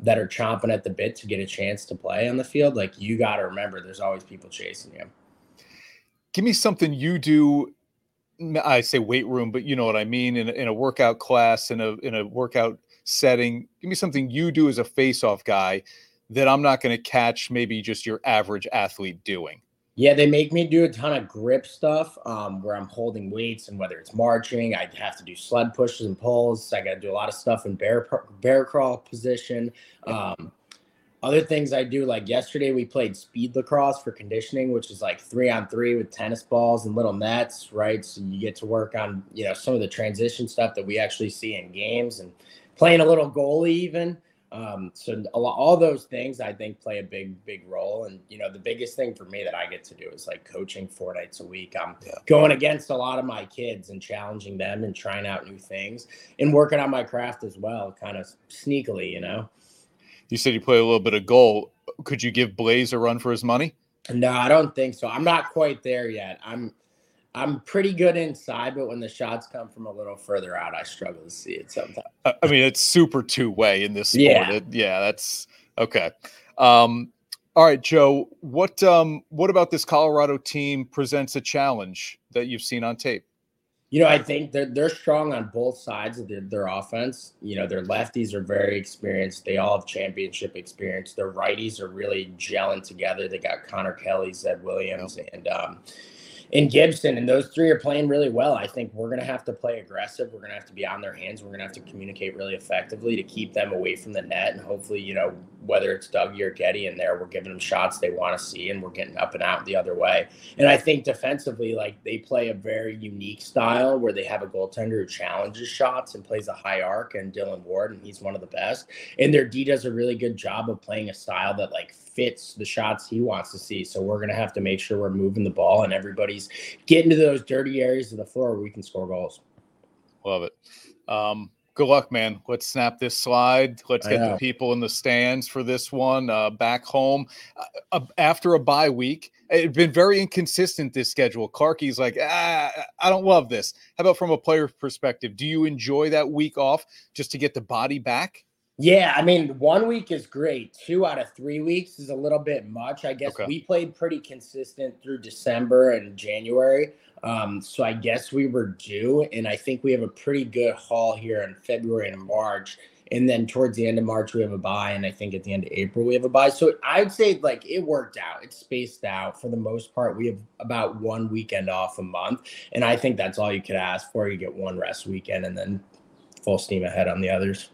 [SPEAKER 9] that are chomping at the bit to get a chance to play on the field, like you got to remember there's always people chasing you.
[SPEAKER 1] Give me something you do. I say weight room, but you know what I mean in a, in a workout class in a in a workout setting. Give me something you do as a face-off guy that I'm not going to catch maybe just your average athlete doing.
[SPEAKER 9] Yeah, they make me do a ton of grip stuff um, where I'm holding weights, and whether it's marching, I have to do sled pushes and pulls. I got to do a lot of stuff in bear bear crawl position. Um, other things I do, like yesterday, we played speed lacrosse for conditioning, which is like three on three with tennis balls and little nets, right? So you get to work on, you know, some of the transition stuff that we actually see in games and playing a little goalie even. Um, so lot, all those things I think play a big, big role. And you know, the biggest thing for me that I get to do is like coaching four nights a week. I'm yeah. going against a lot of my kids and challenging them and trying out new things and working on my craft as well, kind of sneakily, you know
[SPEAKER 1] you said you play a little bit of goal. Could you give Blaze a run for his money?
[SPEAKER 9] No, I don't think so. I'm not quite there yet. I'm I'm pretty good inside, but when the shots come from a little further out, I struggle to see it sometimes.
[SPEAKER 1] I mean, it's super two way in this sport. Yeah, it, yeah that's okay. Um, all right, Joe. What um, what about this Colorado team presents a challenge that you've seen on tape?
[SPEAKER 9] You know, I think they're they're strong on both sides of their, their offense. You know, their lefties are very experienced. They all have championship experience. Their righties are really gelling together. They got Connor Kelly, Zed Williams, and um, and Gibson, and those three are playing really well. I think we're going to have to play aggressive. We're going to have to be on their hands. We're going to have to communicate really effectively to keep them away from the net. And hopefully, you know, whether it's Dougie or Getty in there, we're giving them shots they want to see and we're getting up and out the other way. And I think defensively, like they play a very unique style where they have a goaltender who challenges shots and plays a high arc and Dillon Ward, and he's one of the best. And their D does a really good job of playing a style that like fits the shots he wants to see. So we're going to have to make sure we're moving the ball and everybody's getting to those dirty areas of the floor where we can score goals.
[SPEAKER 1] Love it. Um, good luck, man. Let's snap this slide. Let's get the people in the stands for this one uh, back home uh, uh, after a bye week. It's been very inconsistent this schedule. Clarky's like, ah, I don't love this. How about from a player perspective? Do you enjoy that week off just to get the body back?
[SPEAKER 9] Yeah, I mean, one week is great. Two out of three weeks is a little bit much. I guess okay. we played pretty consistent through December and January. Um, so I guess we were due, and I think we have a pretty good haul here in February and March. And then towards the end of March, we have a bye, and I think at the end of April, we have a bye. So I'd say like it worked out. It's spaced out for the most part. We have about one weekend off a month, and I think that's all you could ask for. You get one rest weekend, and then full steam ahead on the others.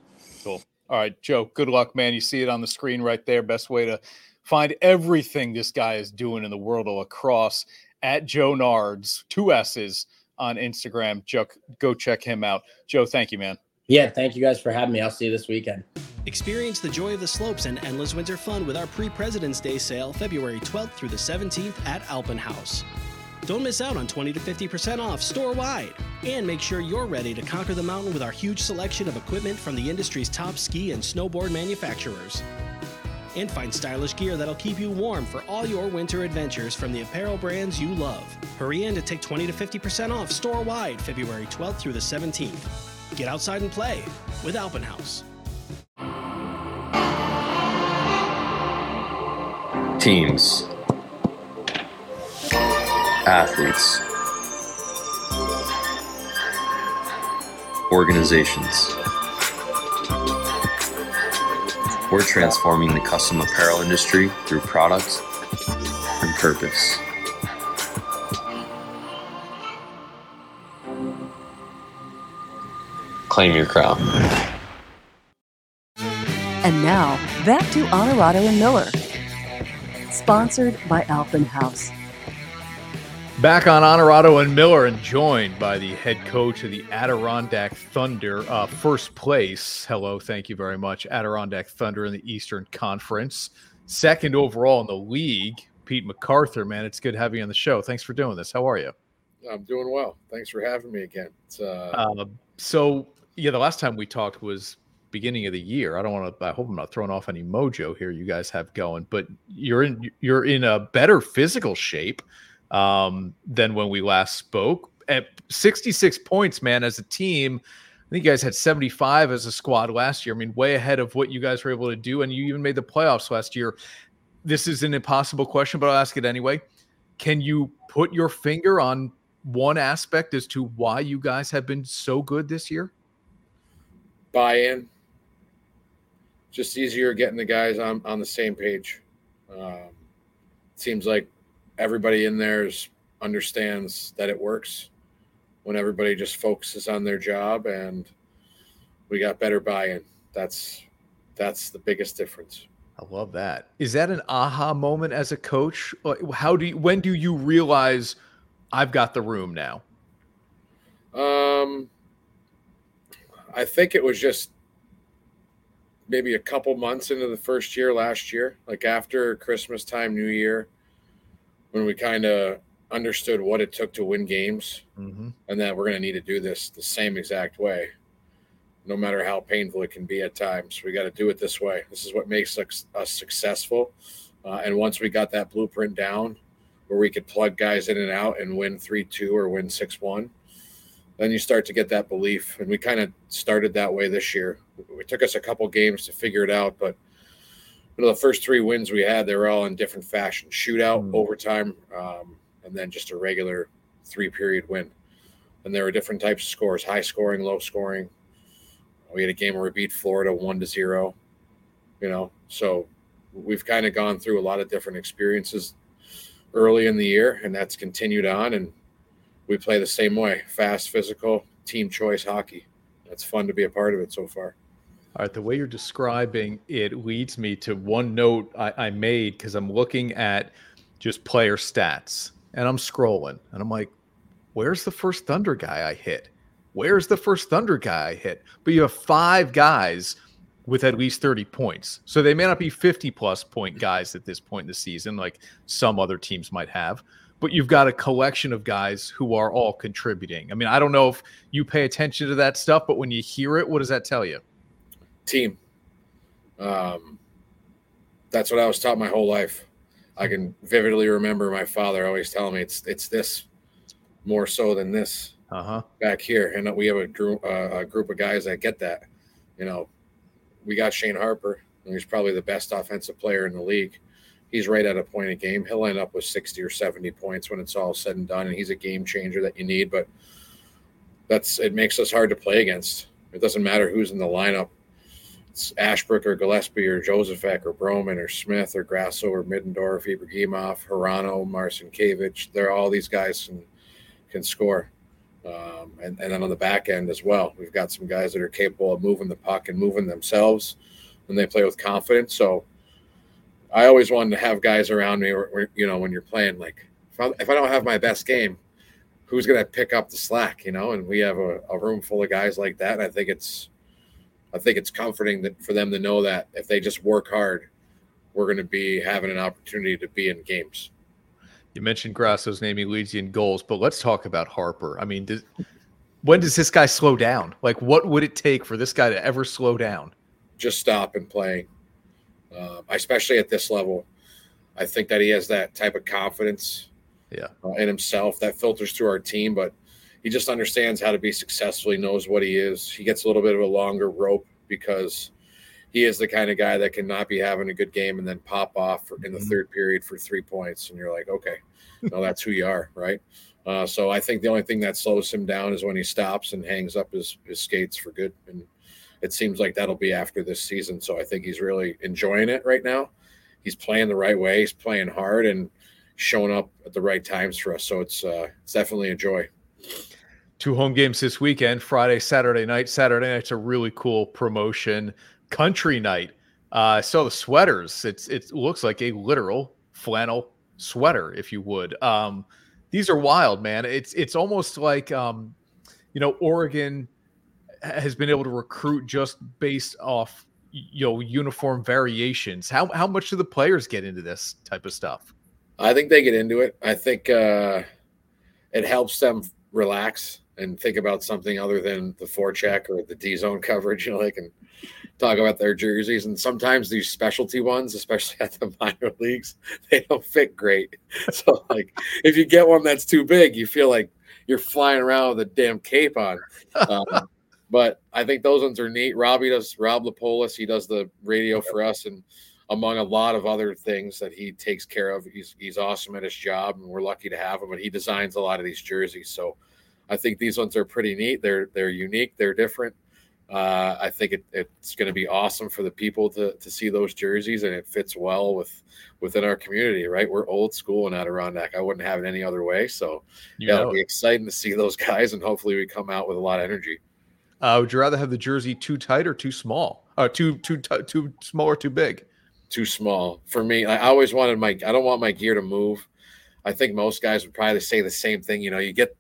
[SPEAKER 1] Cool. All right, Joe, good luck, man. You see it on the screen right there. Best way to find everything this guy is doing in the world of lacrosse at Joe Nards, two S's on Instagram. Joe, go check him out. Joe, thank you, man.
[SPEAKER 9] Yeah, thank you guys for having me. I'll see you this weekend.
[SPEAKER 3] Experience the joy of the slopes and endless winter fun with our pre President's Day sale February 12th through the 17th at Alpenhaus. Don't miss out on 20 to 50% off store wide. And make sure you're ready to conquer the mountain with our huge selection of equipment from the industry's top ski and snowboard manufacturers. And find stylish gear that'll keep you warm for all your winter adventures from the apparel brands you love. Hurry in to take 20 to 50% off store wide February 12th through the 17th. Get outside and play with Alpenhaus.
[SPEAKER 10] Teams athletes, organizations. We're transforming the custom apparel industry through products and purpose. Claim your crown.
[SPEAKER 2] And now, back to Honorado and Miller. Sponsored by Alpenhaus.
[SPEAKER 1] Back on Honorado and Miller, and joined by the head coach of the Adirondack Thunder, uh, first place. Hello, thank you very much. Adirondack Thunder in the Eastern Conference, second overall in the league. Pete MacArthur, man, it's good having you on the show. Thanks for doing this. How are you?
[SPEAKER 11] I'm doing well. Thanks for having me again. Uh...
[SPEAKER 1] Uh, so, yeah, the last time we talked was beginning of the year. I don't want to. I hope I'm not throwing off any mojo here. You guys have going, but you're in you're in a better physical shape um, than when we last spoke. At 66 points, man, as a team. I think you guys had 75 as a squad last year. I mean, way ahead of what you guys were able to do. And you even made the playoffs last year. This is an impossible question, but I'll ask it anyway. Can you put your finger on one aspect as to why you guys have been so good this year?
[SPEAKER 11] Buy in. Just easier getting the guys on, on the same page. Um, seems like everybody in there understands that it works when everybody just focuses on their job and we got better buy-in that's that's the biggest difference
[SPEAKER 1] I love that. Is that an aha moment as a coach? How do you, when do you realize I've got the room now?
[SPEAKER 11] Um, I think it was just maybe a couple months into the first year last year, like after Christmas time, New Year, when we kind of understood what it took to win games
[SPEAKER 1] mm-hmm.
[SPEAKER 11] and that we're going to need to do this the same exact way, no matter how painful it can be at times. We got to do it this way. This is what makes us, us successful. Uh, and once we got that blueprint down where we could plug guys in and out and win 3 2 or win 6 1, then you start to get that belief. And we kind of started that way this year. It took us a couple games to figure it out, but you know, the first three wins we had, they were all in different fashion shootout, mm. overtime, um, and then just a regular three period win. And there were different types of scores high scoring, low scoring. We had a game where we beat Florida one to zero, you know, so we've kind of gone through a lot of different experiences early in the year, and that's continued on. And we play the same way fast, physical, team choice hockey. That's fun to be a part of it so far.
[SPEAKER 1] All right, the way you're describing it leads me to one note I, I made because I'm looking at just player stats and I'm scrolling and I'm like, where's the first Thunder guy I hit? Where's the first Thunder guy I hit? But you have five guys with at least 30 points. So they may not be 50 plus point guys at this point in the season, like some other teams might have but you've got a collection of guys who are all contributing. I mean, I don't know if you pay attention to that stuff, but when you hear it, what does that tell you?
[SPEAKER 11] Team. Um, that's what I was taught my whole life. I can vividly remember my father always telling me it's it's this more so than this
[SPEAKER 1] uh-huh.
[SPEAKER 11] back here, and we have a group uh, a group of guys that get that. You know, we got Shane Harper, and he's probably the best offensive player in the league he's right at a point a game. He'll end up with 60 or 70 points when it's all said and done. And he's a game changer that you need, but that's it makes us hard to play against. It doesn't matter who's in the lineup. Ashbrook or Gillespie or Josefek or Broman or Smith or Grasso or Middendorf, Ibrahimov, Harano, Marcinkiewicz. They're all these guys can can score. Um, and, and then on the back end as well, we've got some guys that are capable of moving the puck and moving themselves when they play with confidence. So I always wanted to have guys around me, or you know, when you're playing, like if I, if I, don't have my best game, who's going to pick up the slack, you know? And we have a, a, room full of guys like that. And I think it's, I think it's comforting that for them to know that if they just work hard, we're going to be having an opportunity to be in games.
[SPEAKER 1] You mentioned Grasso's name; he leads you in goals, but let's talk about Harper. I mean, does, when does this guy slow down? Like, what would it take for this guy to ever slow down?
[SPEAKER 11] Just stop and play uh, especially at this level. I think that he has that type of confidence
[SPEAKER 1] yeah.
[SPEAKER 11] Uh, in himself that filters through our team, but he just understands how to be successful. He knows what he is. He gets a little bit of a longer rope because he is the kind of guy that cannot be having a good game and then pop off in the mm-hmm. third period for three points. And you're like, okay, no, <laughs> that's who you are, right? Uh, so I think the only thing that slows him down is when he stops and hangs up his, his skates for good. And it seems like that'll be after this season. So I think he's really enjoying it right now. He's playing the right way. He's playing hard and showing up at the right times for us. So it's uh, it's definitely a joy.
[SPEAKER 1] Two home games this weekend: Friday, Saturday night. Saturday night's a really cool promotion. Country night. Uh, I saw the sweaters. It's it looks like a literal flannel sweater, if you would. Um, these are wild, man. It's it's almost like um, you know Oregon has been able to recruit just based off you know uniform variations. How how much do the players get into this type of stuff?
[SPEAKER 11] I think they get into it. I think uh, it helps them relax and think about something other than the forecheck or the D zone coverage. <laughs> You know, they can talk about their jerseys. And sometimes these specialty ones, especially at the <laughs> minor leagues, they don't fit great. <laughs> So, like, if you get one that's too big, you feel like you're flying around with a damn cape on. Um, but I think those ones are neat. Robbie does Rob Lapolis, he does the radio for us, and among a lot of other things that he takes care of. He's he's awesome at his job, and we're lucky to have him. But he designs a lot of these jerseys, so I think these ones are pretty neat. They're they're unique. They're different. Uh, I think it, it's going to be awesome for the people to to see those jerseys, and it fits well with within our community. Right, we're old school in Adirondack. I wouldn't have it any other way. So yeah, it'll be exciting to see those <laughs> guys, and hopefully we come out with a lot of energy.
[SPEAKER 1] Uh, would you rather have the jersey too tight or too small? Uh, too too too small or too big?
[SPEAKER 11] too small for me. I always wanted my. I don't want my gear to move. I think most guys would probably say the same thing. You know, you get,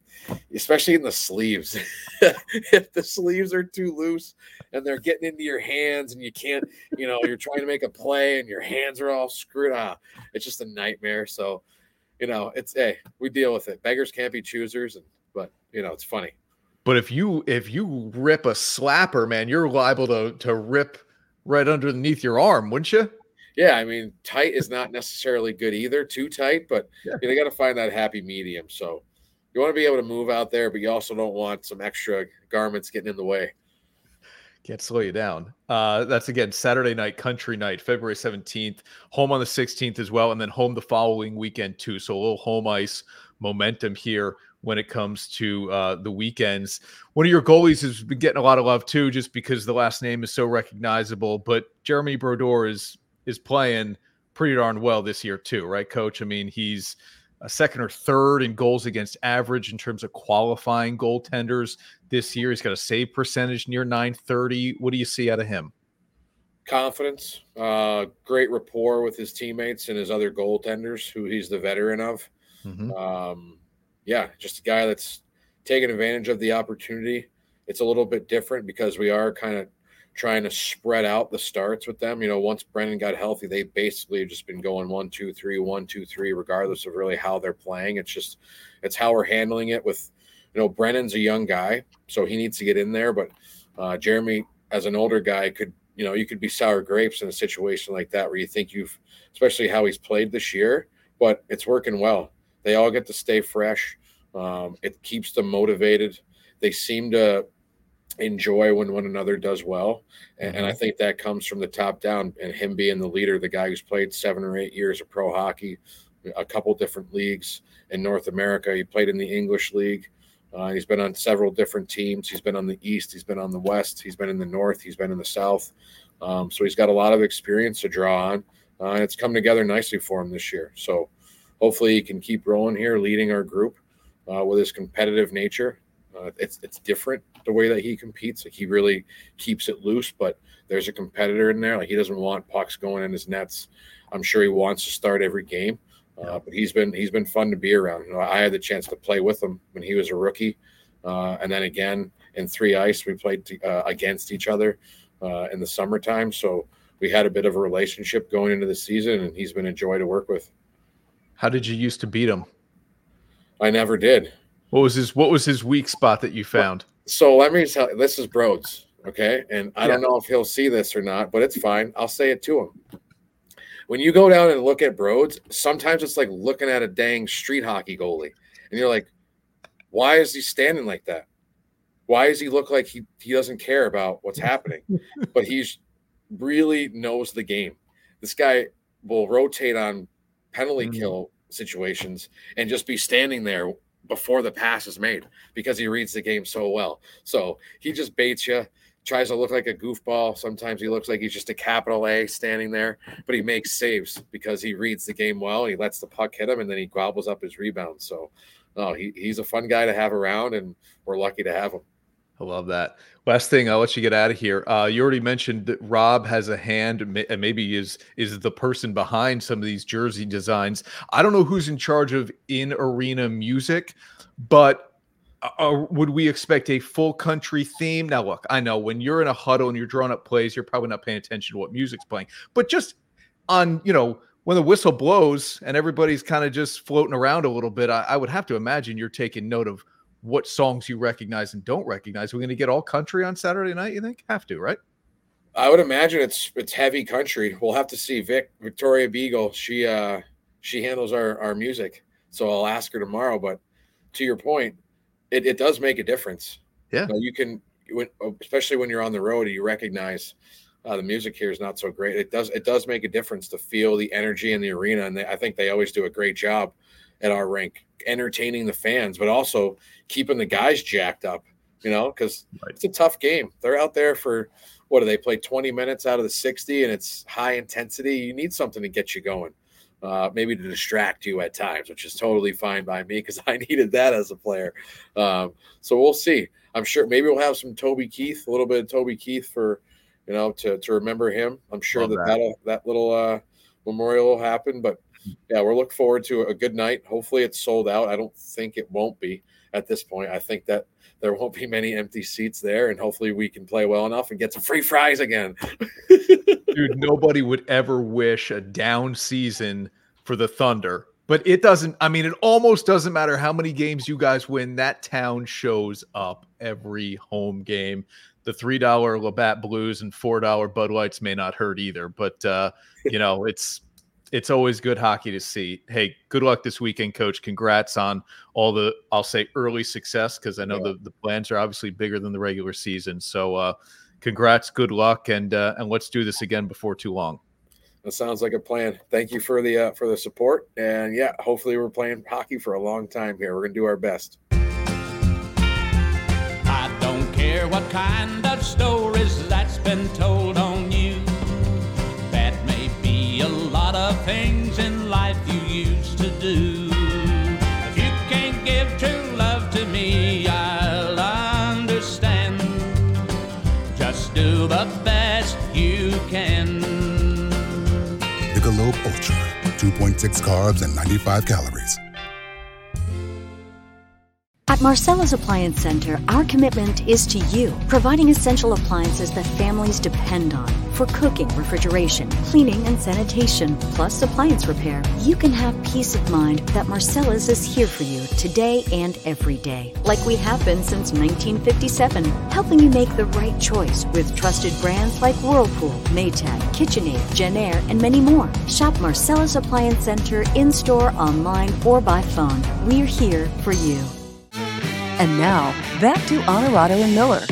[SPEAKER 11] especially in the sleeves. <laughs> if the sleeves are too loose and they're getting into your hands and you can't, you know, you're trying to make a play and your hands are all screwed up. It's just a nightmare. So, you know, it's hey, we deal with it. Beggars can't be choosers, and but you know, it's funny.
[SPEAKER 1] But if you if you rip a slapper, man, you're liable to to rip right underneath your arm, wouldn't you?
[SPEAKER 11] Yeah, I mean, tight is not necessarily good either. Too tight, but yeah. you, know, you got to find that happy medium. So you want to be able to move out there, but you also don't want some extra garments getting in the way.
[SPEAKER 1] Can't slow you down. Uh, that's again Saturday night, country night, February 17th, home on the 16th as well, and then home the following weekend too. So a little home ice momentum here when it comes to uh, the weekends. One of your goalies has been getting a lot of love too, just because the last name is so recognizable. But Jeremy Brodeur is is playing pretty darn well this year too, right, Coach? I mean, he's second or third in goals against average in terms of qualifying goaltenders this year. He's got a save percentage near 930. What do you see out of him?
[SPEAKER 11] Confidence, uh, great rapport with his teammates and his other goaltenders, who he's the veteran of. Mm-hmm. Um, yeah, just a guy that's taking advantage of the opportunity. It's a little bit different because we are kind of trying to spread out the starts with them. You know, once Brennan got healthy, they basically just been going one, two, three, one, two, three, regardless of really how they're playing. It's just it's how we're handling it with you know, Brennan's a young guy, so he needs to get in there. But uh, Jeremy, as an older guy, could you know, you could be sour grapes in a situation like that where you think you've, especially how he's played this year, but it's working well. They all get to stay fresh. Um, it keeps them motivated. They seem to enjoy when one another does well. And, and, I mm-hmm. think that comes from the top down and him being the leader, the guy who's played seven or eight years of pro hockey, a couple different leagues in North America. He played in the English league. Uh, he's been on several different teams. He's been on the East. He's been on the West. He's been in the North. He's been in the South. Um, so he's got a lot of experience to draw on. Uh, and it's come together nicely for him this year. So hopefully he can keep rolling here, leading our group uh, with his competitive nature. Uh, it's it's different the way that he competes. Like he really keeps it loose, but there's a competitor in there. Like he doesn't want pucks going in his nets. I'm sure he wants to start every game, uh, but he's been he's been fun to be around. You know, I had the chance to play with him when he was a rookie, uh, and then again in three ice we played uh, against each other uh, in the summertime. So we had a bit of a relationship going into the season, and he's been a joy to work with.
[SPEAKER 1] How did you used to beat him?
[SPEAKER 11] I never did.
[SPEAKER 1] What was his What was his weak spot that you found?
[SPEAKER 11] So let me tell. This is Broads, okay, and I yeah. don't know if he'll see this or not, but it's fine. I'll say it to him. When you go down and look at Broads, sometimes it's like looking at a dang street hockey goalie, and you're like, why is he standing like that? Why does he look like he he doesn't care about what's happening? <laughs> but he's really knows the game. This guy will rotate on penalty mm-hmm. kill situations and just be standing there before the pass is made because he reads the game so well. So he just baits you, tries to look like a goofball. Sometimes he looks like he's just a capital A standing there, but he makes saves because he reads the game well. He lets the puck hit him and then he gobbles up his rebound. So, no, he, he's a fun guy to have around, and we're lucky to have him.
[SPEAKER 1] I love that. Last thing, I'll let you get out of here. Uh, you already mentioned that Rob has a hand, and maybe is is the person behind some of these jersey designs. I don't know who's in charge of in arena music, but uh, uh, would we expect a full country theme? Now, look, I know when you're in a huddle and you're drawing up plays, you're probably not paying attention to what music's playing, but just on you know when the whistle blows and everybody's kind of just floating around a little bit, I, I would have to imagine you're taking note of what songs you recognize and don't recognize. We're going to get all country on Saturday night. You think? Have to, right?
[SPEAKER 11] I would imagine it's it's heavy country. We'll have to see. Vic Victoria Beagle, she uh she handles our our music, so I'll ask her tomorrow. But to your point, it, it does make a difference.
[SPEAKER 1] Yeah,
[SPEAKER 11] you, can, when, especially when you're on the road, you recognize uh, the music here is not so great. It does it does make a difference to feel the energy in the arena, and they, I think they always do a great job at our rink entertaining the fans, but also keeping the guys jacked up, you know, because right. it's a tough game. They're out there for what do they play 20 minutes out of the 60 and it's high intensity. You need something to get you going. Uh, maybe to distract you at times, which is totally fine by me because <laughs> I needed that as a player. Um, so we'll see. I'm sure maybe we'll have some Toby Keith, a little bit of Toby Keith for you know, to to remember him. I'm sure
[SPEAKER 1] Love
[SPEAKER 11] that
[SPEAKER 1] that.
[SPEAKER 11] that little uh, memorial will happen. But yeah, we're looking forward to a good night. Hopefully, it's sold out. I don't think it won't be at this point. I think that there won't be many empty seats there, and hopefully, we can play well enough and get some free fries again. <laughs>
[SPEAKER 1] Dude, nobody would ever wish a down season for the Thunder. But it doesn't, I mean, it almost doesn't matter how many games you guys win. That town shows up every home game. The $3 Labatt Blues and $4 Bud Lights may not hurt either. But, uh, you know, it's, it's always good hockey to see. Hey, good luck this weekend, coach. Congrats on all the, I'll say early success because I know
[SPEAKER 11] Yeah.
[SPEAKER 1] the, the plans are obviously bigger than the regular season. So, uh, congrats, good luck, and uh, and let's do this again before too long.
[SPEAKER 11] That sounds like a plan. Thank you for the uh, for the support, and yeah, hopefully, we're playing hockey for a long time here. We're gonna do our best.
[SPEAKER 4] I don't care what kind of stories that's been told on things in life you used to do. If you can't give true love to me, I'll understand. Just do the best you can.
[SPEAKER 5] Michelob Ultra, 2.6 carbs and 95 calories.
[SPEAKER 6] At Marcella's Appliance Center, our commitment is to you, providing essential appliances that families depend on for cooking, refrigeration, cleaning, and sanitation, plus appliance repair. You can have peace of mind that Marcella's is here for you today and every day, like we have been since 1957, helping you make the right choice with trusted brands like Whirlpool, Maytag, KitchenAid, Jenn-Air, and many more. Shop Marcella's Appliance Center in store, online, or by phone. We're here for you.
[SPEAKER 2] And now, back to Honorado and Miller.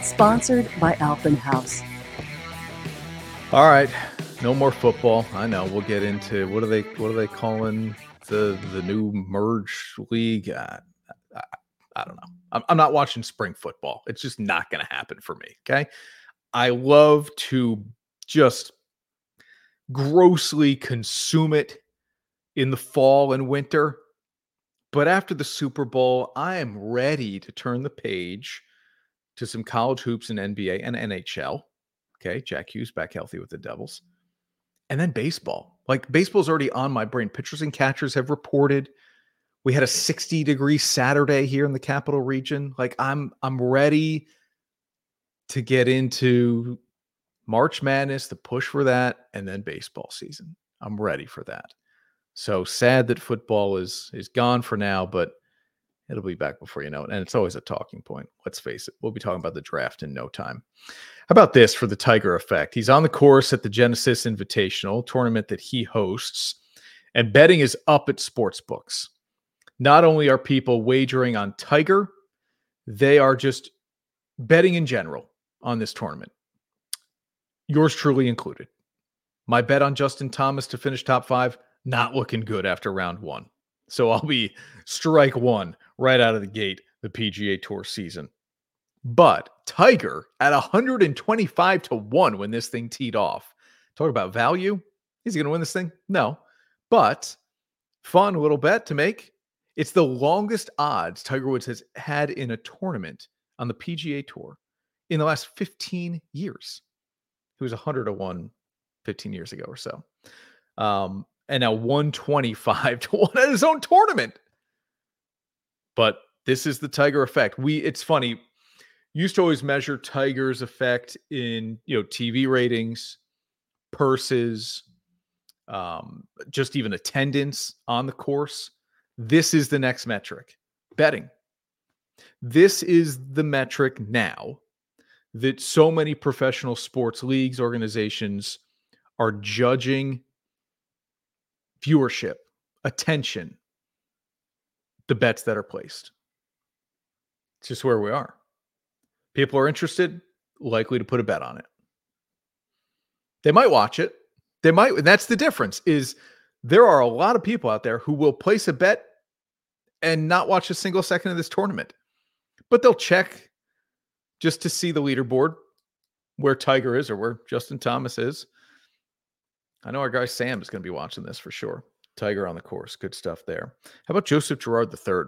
[SPEAKER 2] Sponsored by Alpenhaus.
[SPEAKER 1] All right, no more football. I know. We'll get into what are they what are they calling the the new merge league? I, I don't know. I'm, I'm not watching spring football. It's just not going to happen for me. Okay. I love to just grossly consume it in the fall and winter. But after the Super Bowl, I am ready to turn the page to some college hoops and NBA and NHL. Okay. Jack Hughes back healthy with the Devils. And then baseball. Like baseball's already on my brain. Pitchers and catchers have reported. We had a 60 degree Saturday here in the capital region. Like I'm I'm ready to get into March Madness, the push for that, and then baseball season. I'm ready for that. So sad that football is is gone for now, but it'll be back before you know it. And it's always a talking point. Let's face it. We'll be talking about the draft in no time. How about this for the Tiger effect? He's on the course at the Genesis Invitational tournament that he hosts, and betting is up at sports books. Not only are people wagering on Tiger, they are just betting in general on this tournament. Yours truly included. My bet on Justin Thomas to finish top five, not looking good after round one. So I'll be strike one right out of the gate the PGA Tour season. But Tiger at 125 to 1 when this thing teed off. Talk about value. Is he going to win this thing? No. But fun little bet to make. It's the longest odds Tiger Woods has had in a tournament on the PGA Tour in the last 15 years. He was 100 to 1 15 years ago or so. Um, and now 125 <laughs> to 1 at his own tournament. But this is the Tiger effect. We it's funny. Used to always measure Tiger's effect in you know TV ratings, purses, um, just even attendance on the course. This is the next metric betting. This is the metric now that so many professional sports leagues, organizations are judging viewership, attention, the bets that are placed. It's just where we are. People are interested, likely to put a bet on it. They might watch it. They might, and that's the difference is there are a lot of people out there who will place a bet and not watch a single second of this tournament. But they'll check just to see the leaderboard where Tiger is or where Justin Thomas is. I know our guy Sam is going to be watching this for sure. Tiger on the course. Good stuff there. How about Joseph Girard III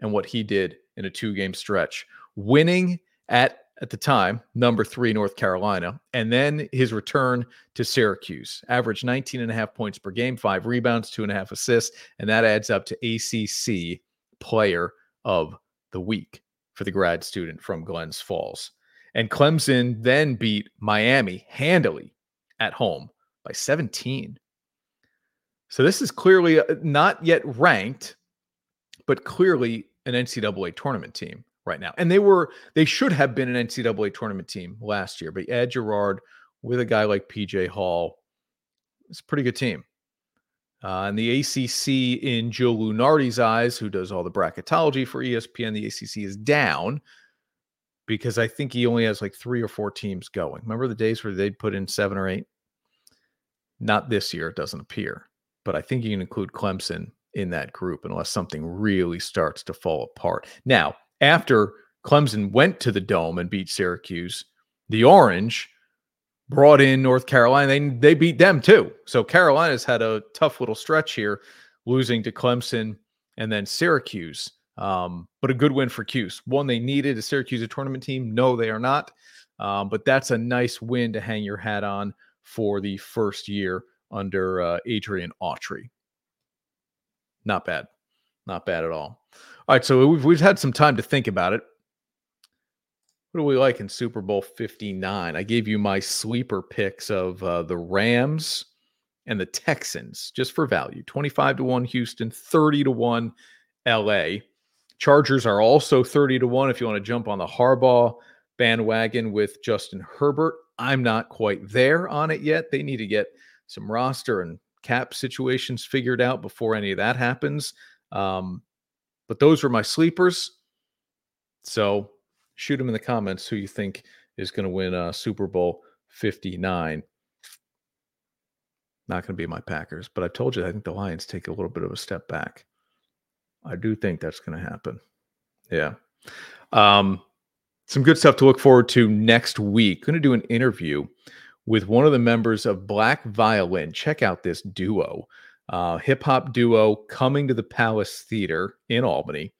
[SPEAKER 1] and what he did in a two game stretch? Winning at at the time, number three, North Carolina, and then his return to Syracuse. Averaged 19 and a half points per game, five rebounds, two and a half assists, and that adds up to ACC player of the week for the grad student from Glens Falls. And Clemson then beat Miami handily at home by 17. So this is clearly uh, not yet ranked, but clearly an NCAA tournament team right now. And they were they should have been an NCAA tournament team last year, but Ed Girard with a guy like PJ Hall, it's a pretty good team. Uh, and the ACC, in Joe Lunardi's eyes, who does all the bracketology for ESPN, the ACC is down because I think he only has like three or four teams going. Remember the days where they'd put in seven or eight? Not this year, it doesn't appear. But I think you can include Clemson in that group unless something really starts to fall apart. Now, after Clemson went to the Dome and beat Syracuse, the Orange brought in North Carolina. They they beat them too. So Carolina's had a tough little stretch here, losing to Clemson and then Syracuse. Um, but a good win for Cuse. One they needed. A Syracuse a tournament team? No, they are not. Um, but that's a nice win to hang your hat on for the first year under uh, Adrian Autry. Not bad. Not bad at all. All right, so we've we've had some time to think about it. What do we like in Super Bowl 59? I gave you my sleeper picks of uh, the Rams and the Texans just for value 25 to 1 Houston, 30 to 1 LA. Chargers are also 30 to 1 if you want to jump on the Harbaugh bandwagon with Justin Herbert. I'm not quite there on it yet. They need to get some roster and cap situations figured out before any of that happens. Um, but those were my sleepers. So shoot them in the comments who you think is going to win uh, Super Bowl 59. Not going to be my Packers, but I told you I think the Lions take a little bit of a step back. I do think that's going to happen. Yeah. Um, some good stuff to look forward to next week. Going to do an interview with one of the members of Black Violin. Check out this duo uh, hip hop duo coming to the Palace Theater in Albany.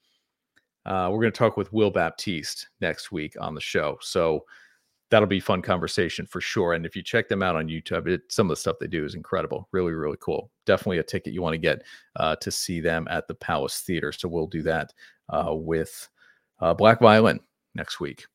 [SPEAKER 1] Uh, we're going to talk with Wil Baptiste next week on the show. So that'll be fun conversation for sure. And if you check them out on YouTube, it, some of the stuff they do is incredible. Really, really cool. Definitely a ticket you want to get uh, to see them at the Palace Theater. So we'll do that uh, with uh, Black Violin next week.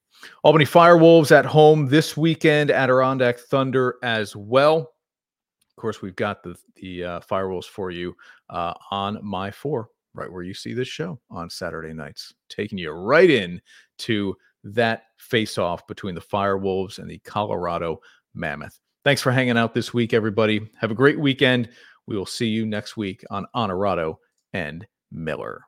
[SPEAKER 1] Albany Firewolves at home this weekend, Adirondack Thunder as well. Of course, we've got the the uh, Firewolves for you uh, on my four, right where you see this show on Saturday nights, taking you right in to that face off between the Firewolves and the Colorado Mammoth. Thanks for hanging out this week, everybody. Have a great weekend. We will see you next week on Honorado and Miller.